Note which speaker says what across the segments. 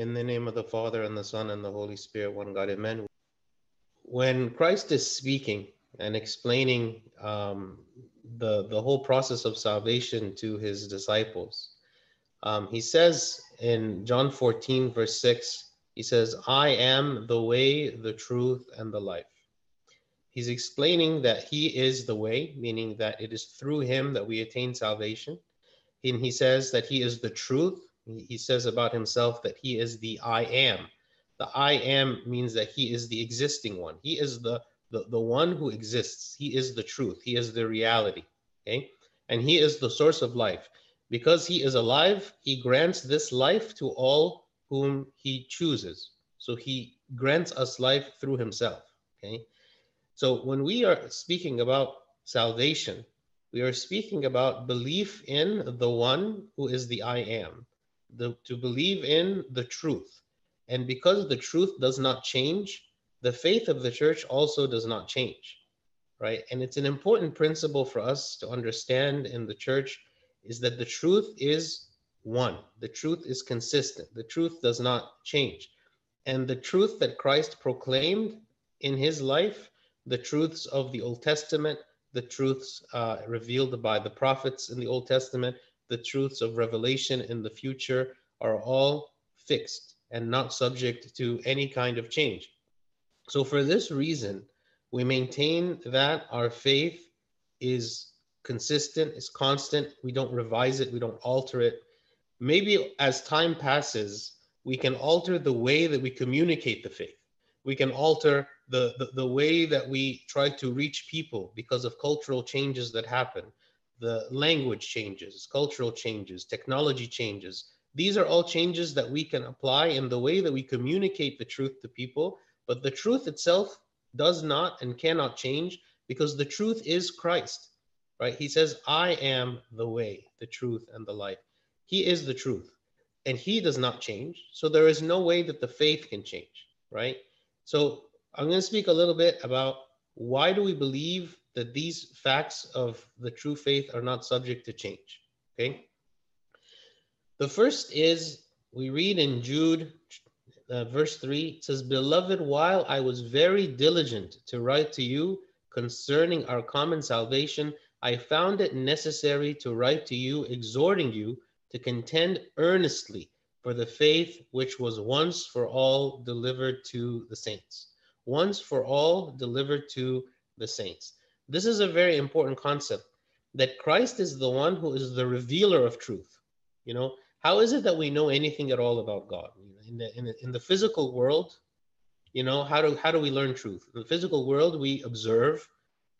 Speaker 1: In the name of the Father, and the Son, and the Holy Spirit, one God, amen. When Christ is speaking and explaining um, the, the whole process of salvation to his disciples, um, he says in John 14, verse 6, he says, I am the way, the truth, and the life. He's explaining that he is the way, meaning that it is through him that we attain salvation. And he says that he is the truth. He says about himself that he is the I am. The I am means that he is the existing one. He is the, the, the one who exists. He is the truth. He is the reality. Okay. And he is the source of life. Because he is alive, he grants this life to all whom he chooses. So he grants us life through himself. Okay. So when we are speaking about salvation, we are speaking about belief in the one who is the I am, the, to believe in the truth. And because the truth does not change, the faith of the church also does not change, right? And it's an important principle for us to understand in the church is that the truth is one. The truth is consistent. The truth does not change. And the truth that Christ proclaimed in his life the truths of the Old Testament, the truths uh, revealed by the prophets in the Old Testament, the truths of revelation in the future are all fixed and not subject to any kind of change. So, for this reason, we maintain that our faith is consistent, is constant. We don't revise it, we don't alter it. Maybe as time passes, we can alter the way that we communicate the faith. We can alter the, the, the way that we try to reach people because of cultural changes that happen, the language changes, cultural changes, technology changes. These are all changes that we can apply in the way that we communicate the truth to people. But the truth itself does not and cannot change because the truth is Christ, right? He says, I am the way, the truth, and the life. He is the truth and he does not change. So there is no way that the faith can change, right? So I'm going to speak a little bit about why do we believe that these facts of the true faith are not subject to change. Okay. The first is we read in Jude, uh, verse 3, it says, Beloved, while I was very diligent to write to you concerning our common salvation, I found it necessary to write to you, exhorting you to contend earnestly for the faith which was once for all delivered to the saints once for all delivered to the saints. This is a very important concept that Christ is the one who is the revealer of truth. You know, how is it that we know anything at all about God? In the, in the, in the physical world, you know, how do, how do we learn truth? In the physical world, we observe,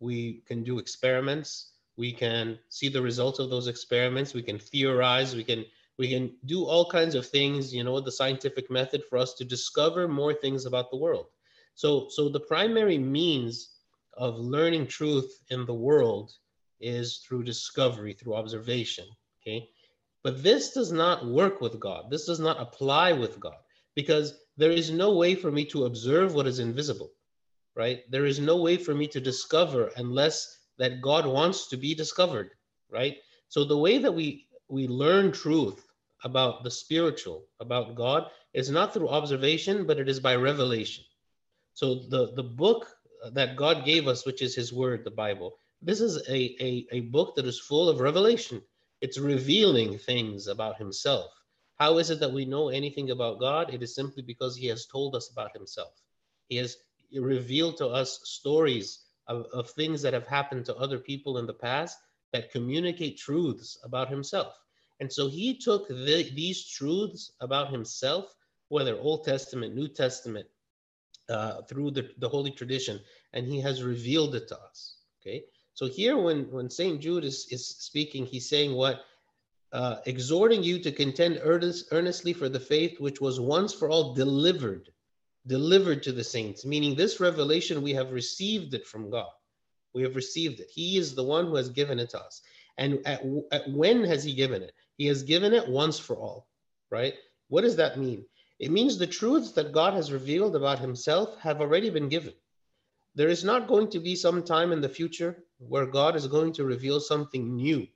Speaker 1: we can do experiments, we can see the results of those experiments, we can theorize, we can we can do all kinds of things, you know, the scientific method for us to discover more things about the world. So, so the primary means of learning truth in the world is through discovery, through observation. Okay. But this does not work with God. This does not apply with God because there is no way for me to observe what is invisible, right? There is no way for me to discover unless that God wants to be discovered, right? So the way that we we learn truth about the spiritual, about God, is not through observation, but it is by revelation. So the, the book that God gave us, which is his word, the Bible, this is a, a, a book that is full of revelation. It's revealing things about himself. How is it that we know anything about God? It is simply because he has told us about himself. He has revealed to us stories of, of things that have happened to other people in the past that communicate truths about himself. And so he took the, these truths about himself, whether Old Testament, New Testament, through the, the holy tradition, and he has revealed it to us. Okay. So here, when, when St. Jude is, is speaking, he's saying what? Uh, exhorting you to contend earnest, earnestly for the faith which was once for all delivered, delivered to the saints, meaning this revelation, we have received it from God. We have received it. He is the one who has given it to us. And at, at when has he given it? He has given it once for all, right? What does that mean? It means the truths that God has revealed about himself have already been given. There is not going to be some time in the future where God is going to reveal something new.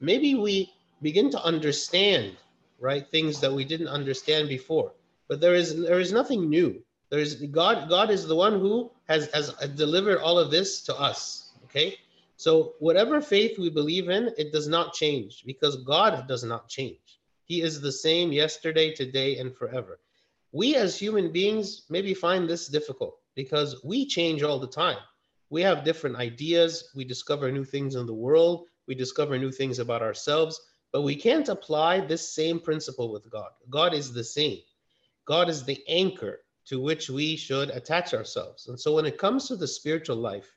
Speaker 1: Maybe we begin to understand, right, things that we didn't understand before. but there is there is nothing new. There is God. God is the one who has has delivered all of this to us. Okay, so whatever faith we believe in, it does not change because God does not change. He is the same yesterday, today, and forever. We as human beings maybe find this difficult because we change all the time. We have different ideas. We discover new things in the world. We discover new things about ourselves, but we can't apply this same principle with God. God is the same. God is the anchor to which we should attach ourselves. And so when it comes to the spiritual life,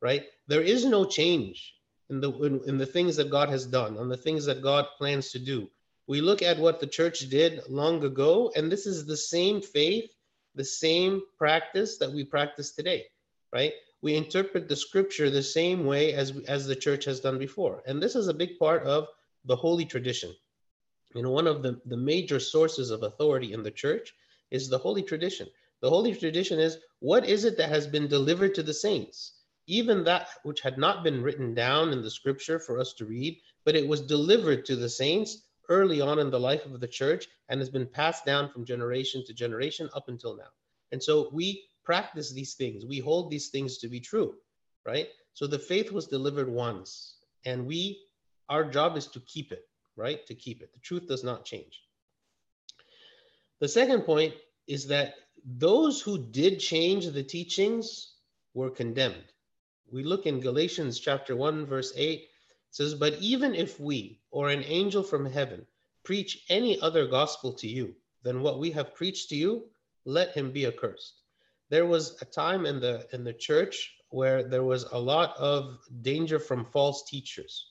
Speaker 1: right, there is no change in the in, in the things that God has done, on the things that God plans to do. We look at what the church did long ago, and this is the same faith, the same practice that we practice today, right? We interpret the scripture the same way as as the church has done before. And this is a big part of the holy tradition. You know, one of the, the major sources of authority in the church is the holy tradition. The holy tradition is what is it that has been delivered to the saints? Even that which had not been written down in the scripture for us to read, but it was delivered to the saints early on in the life of the church and has been passed down from generation to generation up until now. And so we practice these things, we hold these things to be true, right? So the faith was delivered once, and we, our job is to keep it right? To keep it. The truth does not change. The second point is that those who did change the teachings were condemned. We look in Galatians chapter 1, verse 8, says, But even if we or an angel from heaven preach any other gospel to you than what we have preached to you, let him be accursed. There was a time in the in the church where there was a lot of danger from false teachers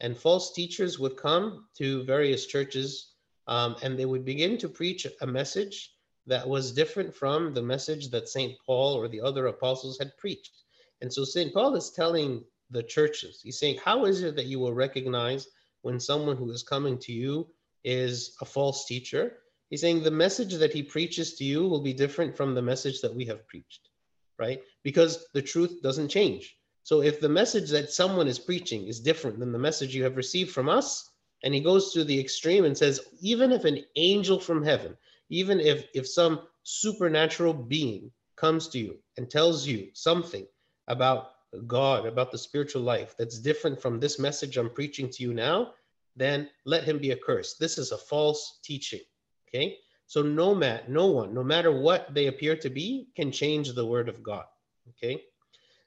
Speaker 1: and false teachers would come to various churches um, and they would begin to preach a message that was different from the message that St. Paul or the other apostles had preached. And so St. Paul is telling the churches, he's saying, How is it that you will recognize when someone who is coming to you is a false teacher? He's saying the message that he preaches to you will be different from the message that we have preached, right? Because the truth doesn't change. So if the message that someone is preaching is different than the message you have received from us, and he goes to the extreme and says, even if an angel from heaven, even if if some supernatural being comes to you and tells you something about God, about the spiritual life that's different from this message I'm preaching to you now, then let him be accursed. This is a false teaching. Okay. So no man, no one, no matter what they appear to be, can change the word of God. Okay.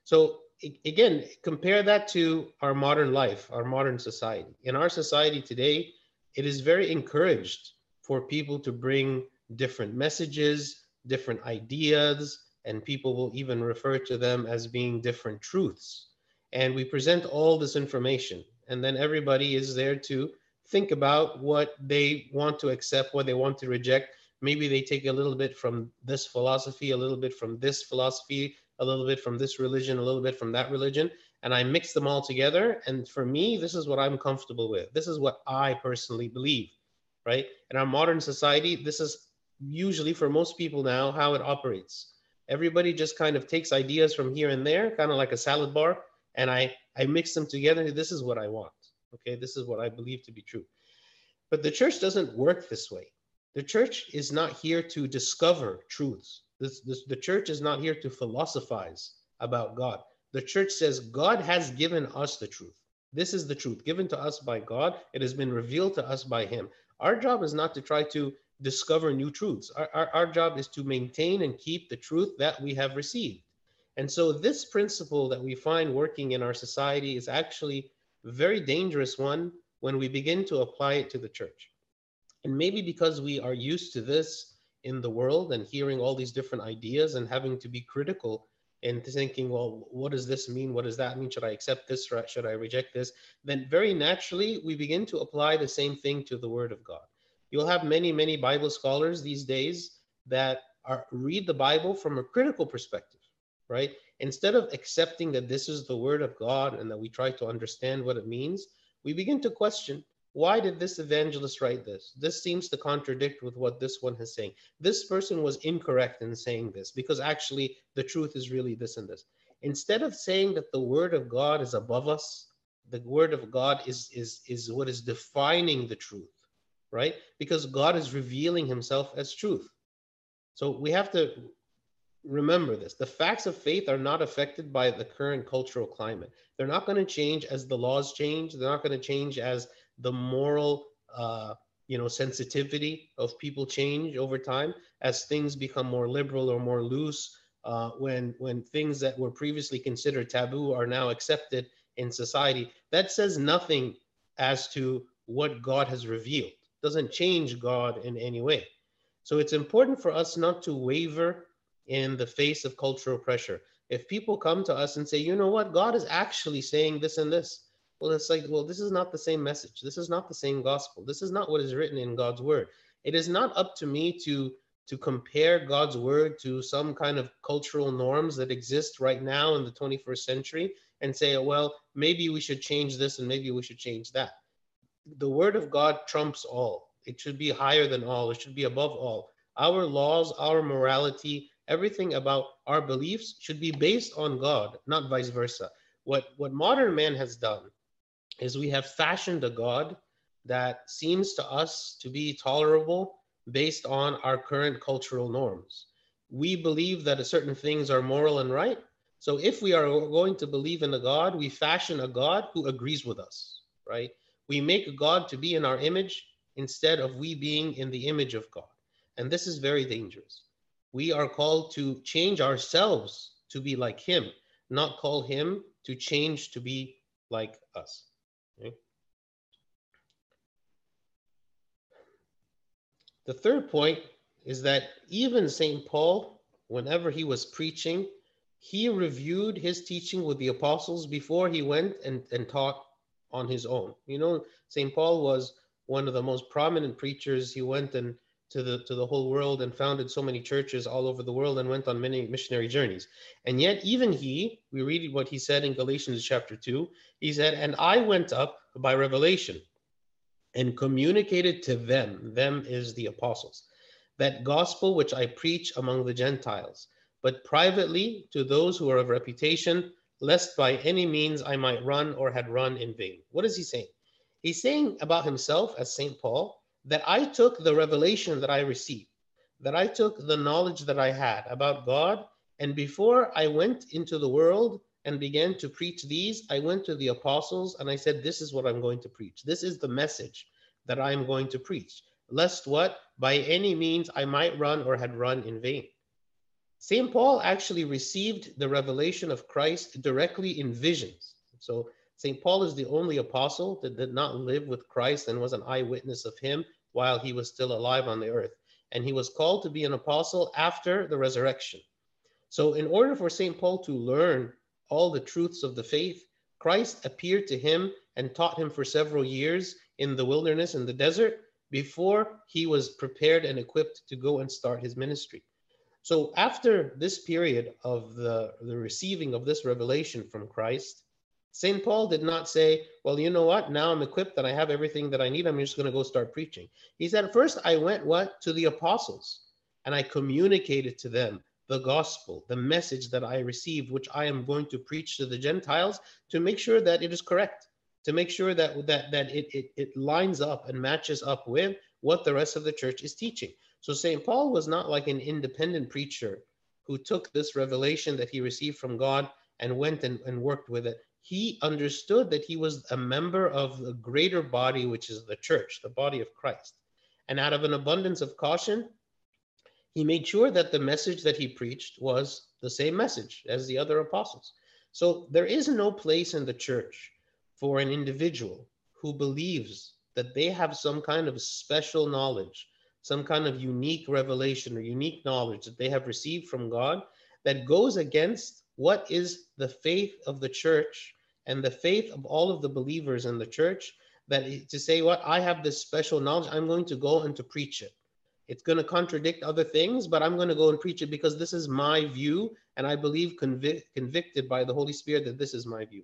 Speaker 1: So again, compare that to our modern life, our modern society. In our society today, it is very encouraged for people to bring different messages, different ideas, and people will even refer to them as being different truths. And we present all this information, and then everybody is there to think about what they want to accept, what they want to reject. Maybe they take a little bit from this philosophy, a little bit from this philosophy, a little bit from this religion, a little bit from that religion, and I mix them all together. And for me, this is what I'm comfortable with. This is what I personally believe, right? In our modern society, this is usually for most people now how it operates. Everybody just kind of takes ideas from here and there, kind of like a salad bar, and I I mix them together. This is what I want. Okay, this is what I believe to be true. But the church doesn't work this way. The church is not here to discover truths. This, this, the church is not here to philosophize about God. The church says God has given us the truth. This is the truth given to us by God. It has been revealed to us by Him. Our job is not to try to discover new truths. Our, our, our job is to maintain and keep the truth that we have received. And so, this principle that we find working in our society is actually a very dangerous one when we begin to apply it to the church. And maybe because we are used to this in the world and hearing all these different ideas and having to be critical and thinking, well, what does this mean? What does that mean? Should I accept this or should I reject this? Then very naturally, we begin to apply the same thing to the Word of God. You'll have many, many Bible scholars these days that are read the Bible from a critical perspective, right? Instead of accepting that this is the Word of God and that we try to understand what it means, we begin to question why did this evangelist write this? This seems to contradict with what this one is saying. This person was incorrect in saying this because actually the truth is really this and this. Instead of saying that the word of God is above us, the word of God is, is, is what is defining the truth, right? Because God is revealing himself as truth. So we have to remember this. The facts of faith are not affected by the current cultural climate. They're not going to change as the laws change. They're not going to change as the moral, uh, you know, sensitivity of people change over time as things become more liberal or more loose. Uh, when when things that were previously considered taboo are now accepted in society, that says nothing as to what God has revealed. Doesn't change God in any way. So it's important for us not to waver in the face of cultural pressure. If people come to us and say, you know what, God is actually saying this and this, well, it's like, well, this is not the same message. This is not the same gospel. This is not what is written in God's word. It is not up to me to to compare God's word to some kind of cultural norms that exist right now in the 21st century and say, well, maybe we should change this and maybe we should change that. The word of God trumps all. It should be higher than all. It should be above all. Our laws, our morality, everything about our beliefs should be based on God, not vice versa. What, what modern man has done is we have fashioned a God that seems to us to be tolerable based on our current cultural norms. We believe that certain things are moral and right. So if we are going to believe in a God, we fashion a God who agrees with us, right? We make God to be in our image instead of we being in the image of God. And this is very dangerous we are called to change ourselves to be like him, not call him to change to be like us. Okay? The third point is that even St. Paul, whenever he was preaching, he reviewed his teaching with the apostles before he went and, and taught on his own. You know, St. Paul was one of the most prominent preachers. He went and to the to the whole world and founded so many churches all over the world and went on many missionary journeys. And yet even he, we read what he said in Galatians chapter 2, he said, "And I went up by revelation and communicated to them, them is the apostles, that gospel which I preach among the Gentiles, but privately to those who are of reputation, lest by any means I might run or had run in vain." What is he saying? He's saying about himself as St. Paul that I took the revelation that I received, that I took the knowledge that I had about God, and before I went into the world and began to preach these, I went to the apostles and I said, This is what I'm going to preach. This is the message that I'm going to preach, lest what by any means I might run or had run in vain. St. Paul actually received the revelation of Christ directly in visions. So St. Paul is the only apostle that did not live with Christ and was an eyewitness of him while he was still alive on the earth. And he was called to be an apostle after the resurrection. So, in order for St. Paul to learn all the truths of the faith, Christ appeared to him and taught him for several years in the wilderness in the desert before he was prepared and equipped to go and start his ministry. So, after this period of the, the receiving of this revelation from Christ, St. Paul did not say, Well, you know what? Now I'm equipped and I have everything that I need. I'm just going to go start preaching. He said, First, I went what? To the apostles and I communicated to them the gospel, the message that I received, which I am going to preach to the Gentiles to make sure that it is correct, to make sure that, that, that it, it, it lines up and matches up with what the rest of the church is teaching. So St. Paul was not like an independent preacher who took this revelation that he received from God and went and, and worked with it he understood that he was a member of the greater body, which is the church, the body of Christ. And out of an abundance of caution, he made sure that the message that he preached was the same message as the other apostles. So there is no place in the church for an individual who believes that they have some kind of special knowledge, some kind of unique revelation or unique knowledge that they have received from God that goes against what is the faith of the church and the faith of all of the believers in the church that to say what? I have this special knowledge. I'm going to go and to preach it. It's going to contradict other things but i'm going to go and preach it because this is my view and i believe convic- convicted by the holy spirit that this is my view.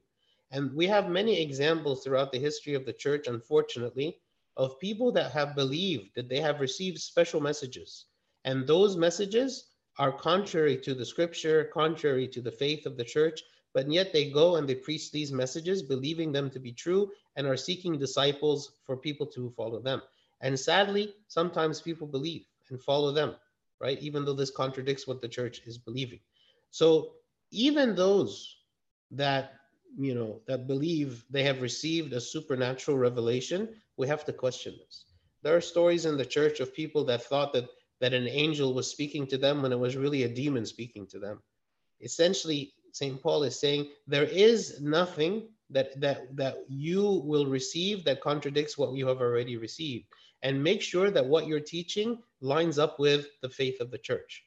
Speaker 1: And we have many examples throughout the history of the church unfortunately of people that have believed that they have received special messages and those messages are contrary to the scripture, contrary to the faith of the church, but yet they go and they preach these messages, believing them to be true, and are seeking disciples for people to follow them. And sadly, sometimes people believe and follow them. right? Even though this contradicts what the church is believing. So even those that you know that believe they have received a supernatural revelation, we have to question this. There are stories in the church of people that thought that that an angel was speaking to them when it was really a demon speaking to them. Essentially, St. Paul is saying there is nothing that that that you will receive that contradicts what you have already received and make sure that what you're teaching lines up with the faith of the church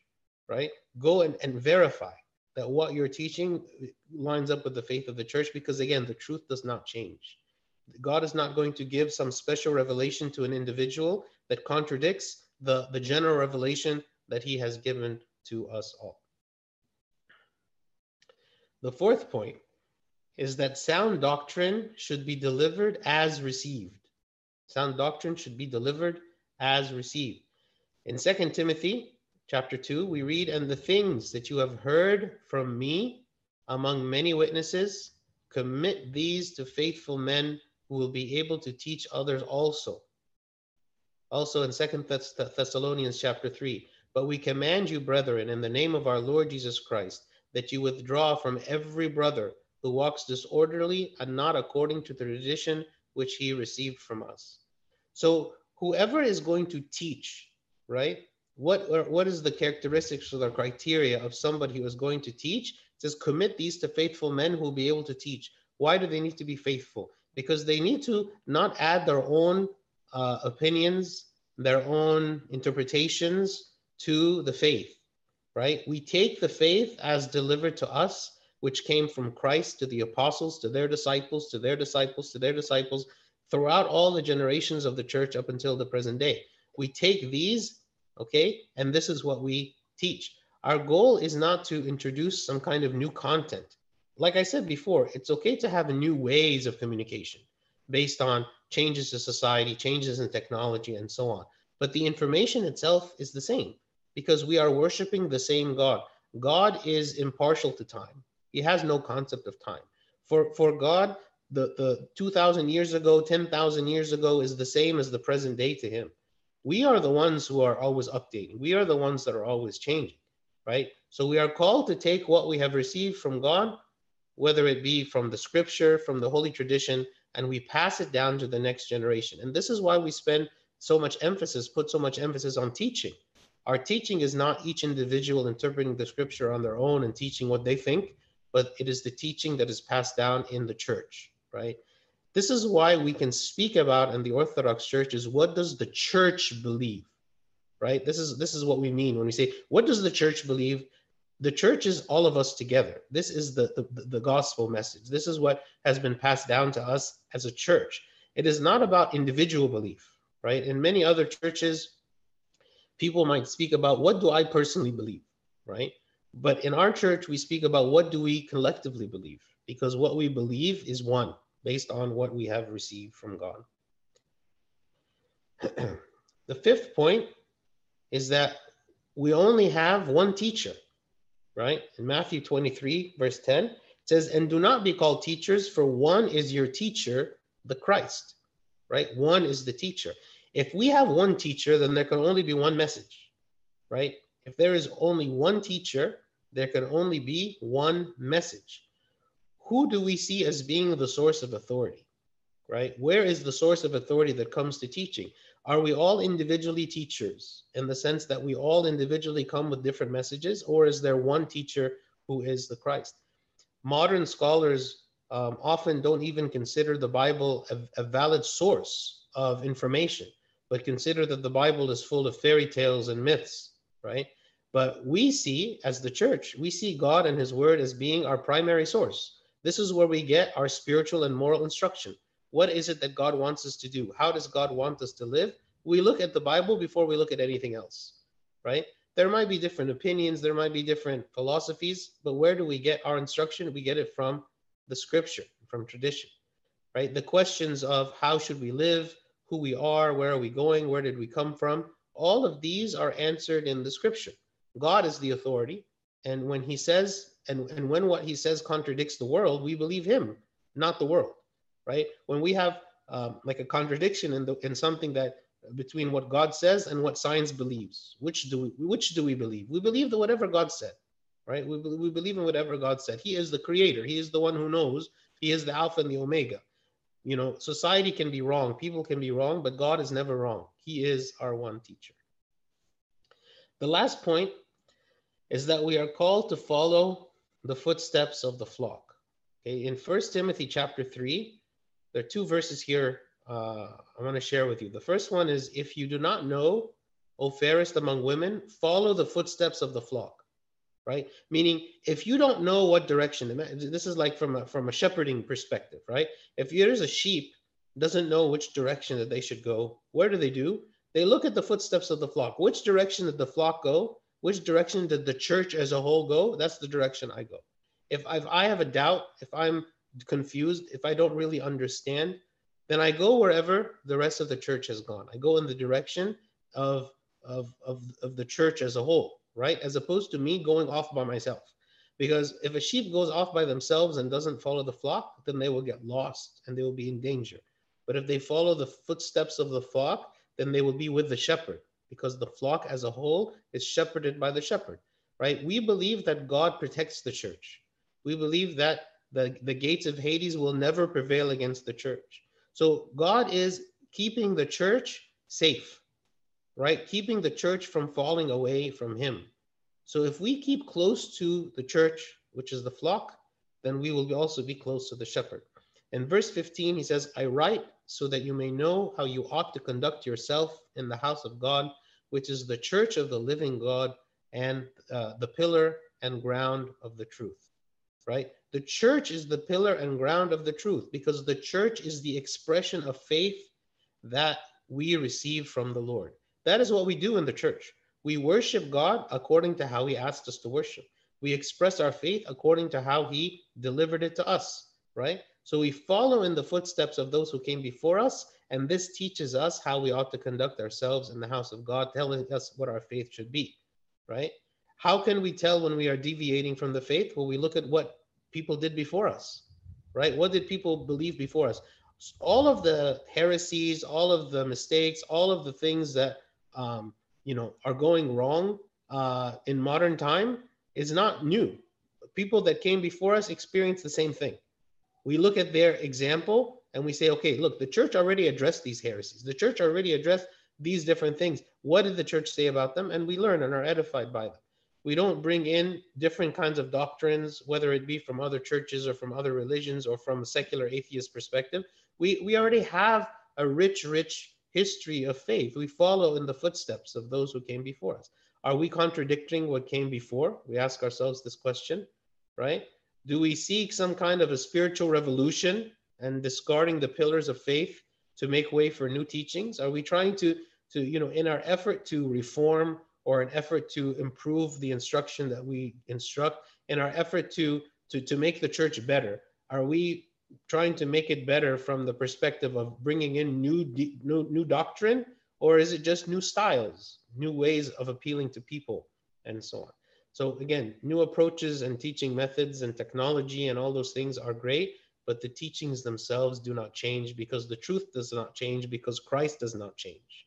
Speaker 1: right go and, and verify that what you're teaching lines up with the faith of the church because again the truth does not change. God is not going to give some special revelation to an individual that contradicts the the general revelation that he has given to us all. The fourth point is that sound doctrine should be delivered as received. Sound doctrine should be delivered as received. In Second timothy chapter 2, we read, And the things that you have heard from me among many witnesses, commit these to faithful men who will be able to teach others also. Also in Second Thess- Thessalonians chapter 3, But we command you, brethren, in the name of our Lord Jesus Christ, that you withdraw from every brother who walks disorderly and not according to the tradition which he received from us. So whoever is going to teach, right? What what is the characteristics or the criteria of somebody who is going to teach? It says, commit these to faithful men who will be able to teach. Why do they need to be faithful? Because they need to not add their own uh, opinions, their own interpretations to the faith, right? We take the faith as delivered to us, which came from Christ to the apostles, to their disciples, to their disciples, to their disciples, throughout all the generations of the church up until the present day. We take these okay? And this is what we teach. Our goal is not to introduce some kind of new content. Like I said before, it's okay to have new ways of communication based on changes to society, changes in technology, and so on. But the information itself is the same because we are worshiping the same God. God is impartial to time. He has no concept of time. For, for God, the, the 2,000 years ago, 10,000 years ago is the same as the present day to him we are the ones who are always updating. We are the ones that are always changing, right? So we are called to take what we have received from God, whether it be from the scripture, from the holy tradition, and we pass it down to the next generation. And this is why we spend so much emphasis, put so much emphasis on teaching. Our teaching is not each individual interpreting the scripture on their own and teaching what they think, but it is the teaching that is passed down in the church, right? This is why we can speak about in the Orthodox Church is what does the church believe? Right? This is this is what we mean when we say what does the church believe? The church is all of us together. This is the, the, the gospel message. This is what has been passed down to us as a church. It is not about individual belief, right? In many other churches, people might speak about what do I personally believe, right? But in our church, we speak about what do we collectively believe, because what we believe is one based on what we have received from God. the fifth point is that we only have one teacher, right? In Matthew 23, verse 10, it says, And do not be called teachers, for one is your teacher, the Christ, right? One is the teacher. If we have one teacher, then there can only be one message, right? If there is only one teacher, there can only be one message who do we see as being the source of authority? Right? Where is the source of authority that comes to teaching? Are we all individually teachers in the sense that we all individually come with different messages, or is there one teacher who is the Christ? Modern scholars um, often don't even consider the Bible a, a valid source of information, but consider that the Bible is full of fairy tales and myths, right? But we see, as the church, we see God and His Word as being our primary source. This is where we get our spiritual and moral instruction. What is it that God wants us to do? How does God want us to live? We look at the Bible before we look at anything else, right? There might be different opinions, there might be different philosophies, but where do we get our instruction? We get it from the scripture, from tradition, right? The questions of how should we live, who we are, where are we going, where did we come from? All of these are answered in the scripture. God is the authority. And when he says and, and when what he says contradicts the world, we believe him, not the world, right? When we have um, like a contradiction in, the, in something that between what God says and what science believes. Which do we which do we believe? We believe that whatever God said, right? We, we believe in whatever God said. He is the creator. He is the one who knows. He is the Alpha and the Omega. You know, society can be wrong, people can be wrong, but God is never wrong. He is our one teacher. The last point is that we are called to follow the footsteps of the flock. Okay, in First Timothy chapter 3, there are two verses here uh, I want to share with you. The first one is if you do not know, O fairest among women, follow the footsteps of the flock, right? Meaning, if you don't know what direction, this is like from a, from a shepherding perspective, right? If there's a sheep doesn't know which direction that they should go, where do they do? They look at the footsteps of the flock. Which direction did the flock go? Which direction did the church as a whole go? That's the direction I go. If, if I have a doubt, if I'm confused, if I don't really understand, then I go wherever the rest of the church has gone. I go in the direction of, of, of, of the church as a whole, right? As opposed to me going off by myself. Because if a sheep goes off by themselves and doesn't follow the flock, then they will get lost and they will be in danger. But if they follow the footsteps of the flock, then they will be with the shepherd because the flock as a whole is shepherded by the shepherd, right? We believe that God protects the church. We believe that the, the gates of Hades will never prevail against the church. So God is keeping the church safe, right? Keeping the church from falling away from Him. So if we keep close to the church, which is the flock, then we will also be close to the shepherd. In verse 15, he says, I write so that you may know how you ought to conduct yourself in the house of God, which is the church of the living God and uh, the pillar and ground of the truth, right? The church is the pillar and ground of the truth because the church is the expression of faith that we receive from the Lord. That is what we do in the church. We worship God according to how He asked us to worship. We express our faith according to how He delivered it to us, right? So we follow in the footsteps of those who came before us, and this teaches us how we ought to conduct ourselves in the house of God, telling us what our faith should be, right? How can we tell when we are deviating from the faith? Well, we look at what people did before us, right? What did people believe before us? All of the heresies, all of the mistakes, all of the things that um, you know are going wrong uh, in modern time is not new. People that came before us experienced the same thing. We look at their example and we say, okay, look, the church already addressed these heresies. The church already addressed these different things. What did the church say about them? And we learn and are edified by them. We don't bring in different kinds of doctrines, whether it be from other churches or from other religions or from a secular atheist perspective. We, we already have a rich, rich history of faith. We follow in the footsteps of those who came before us. Are we contradicting what came before? We ask ourselves this question, right? Do we seek some kind of a spiritual revolution and discarding the pillars of faith to make way for new teachings? Are we trying to, to you know, in our effort to reform or an effort to improve the instruction that we instruct in our effort to, to, to make the church better? Are we trying to make it better from the perspective of bringing in new, new, new doctrine? Or is it just new styles, new ways of appealing to people, and so on? So, again, new approaches and teaching methods and technology and all those things are great, but the teachings themselves do not change because the truth does not change because Christ does not change.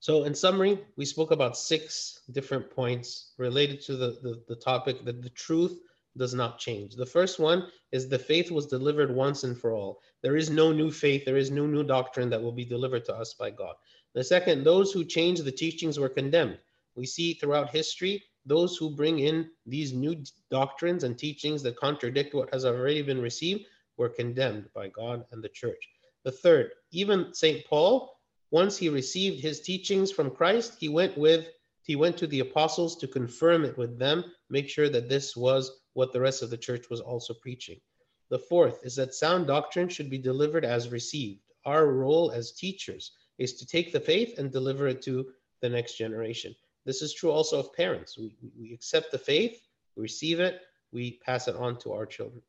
Speaker 1: So in summary, we spoke about six different points related to the, the, the, topic that the truth does not change. The first one is the faith was delivered once and for all. There is no new faith, there is no new doctrine that will be delivered to us by God. The second, those who change the teachings were condemned. We see throughout history those who bring in these new doctrines and teachings that contradict what has already been received were condemned by God and the church. The third, even St. Paul once he received his teachings from Christ, he went with he went to the apostles to confirm it with them, make sure that this was what the rest of the church was also preaching. The fourth is that sound doctrine should be delivered as received. Our role as teachers is to take the faith and deliver it to the next generation. This is true also of parents. We, we accept the faith, we receive it, we pass it on to our children.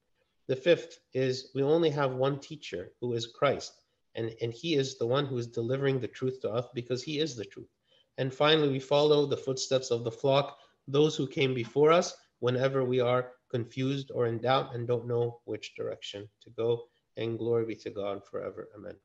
Speaker 1: The fifth is we only have one teacher who is Christ and, and he is the one who is delivering the truth to us because he is the truth. And finally, we follow the footsteps of the flock, those who came before us, whenever we are confused or in doubt and don't know which direction to go. And glory be to God forever. Amen.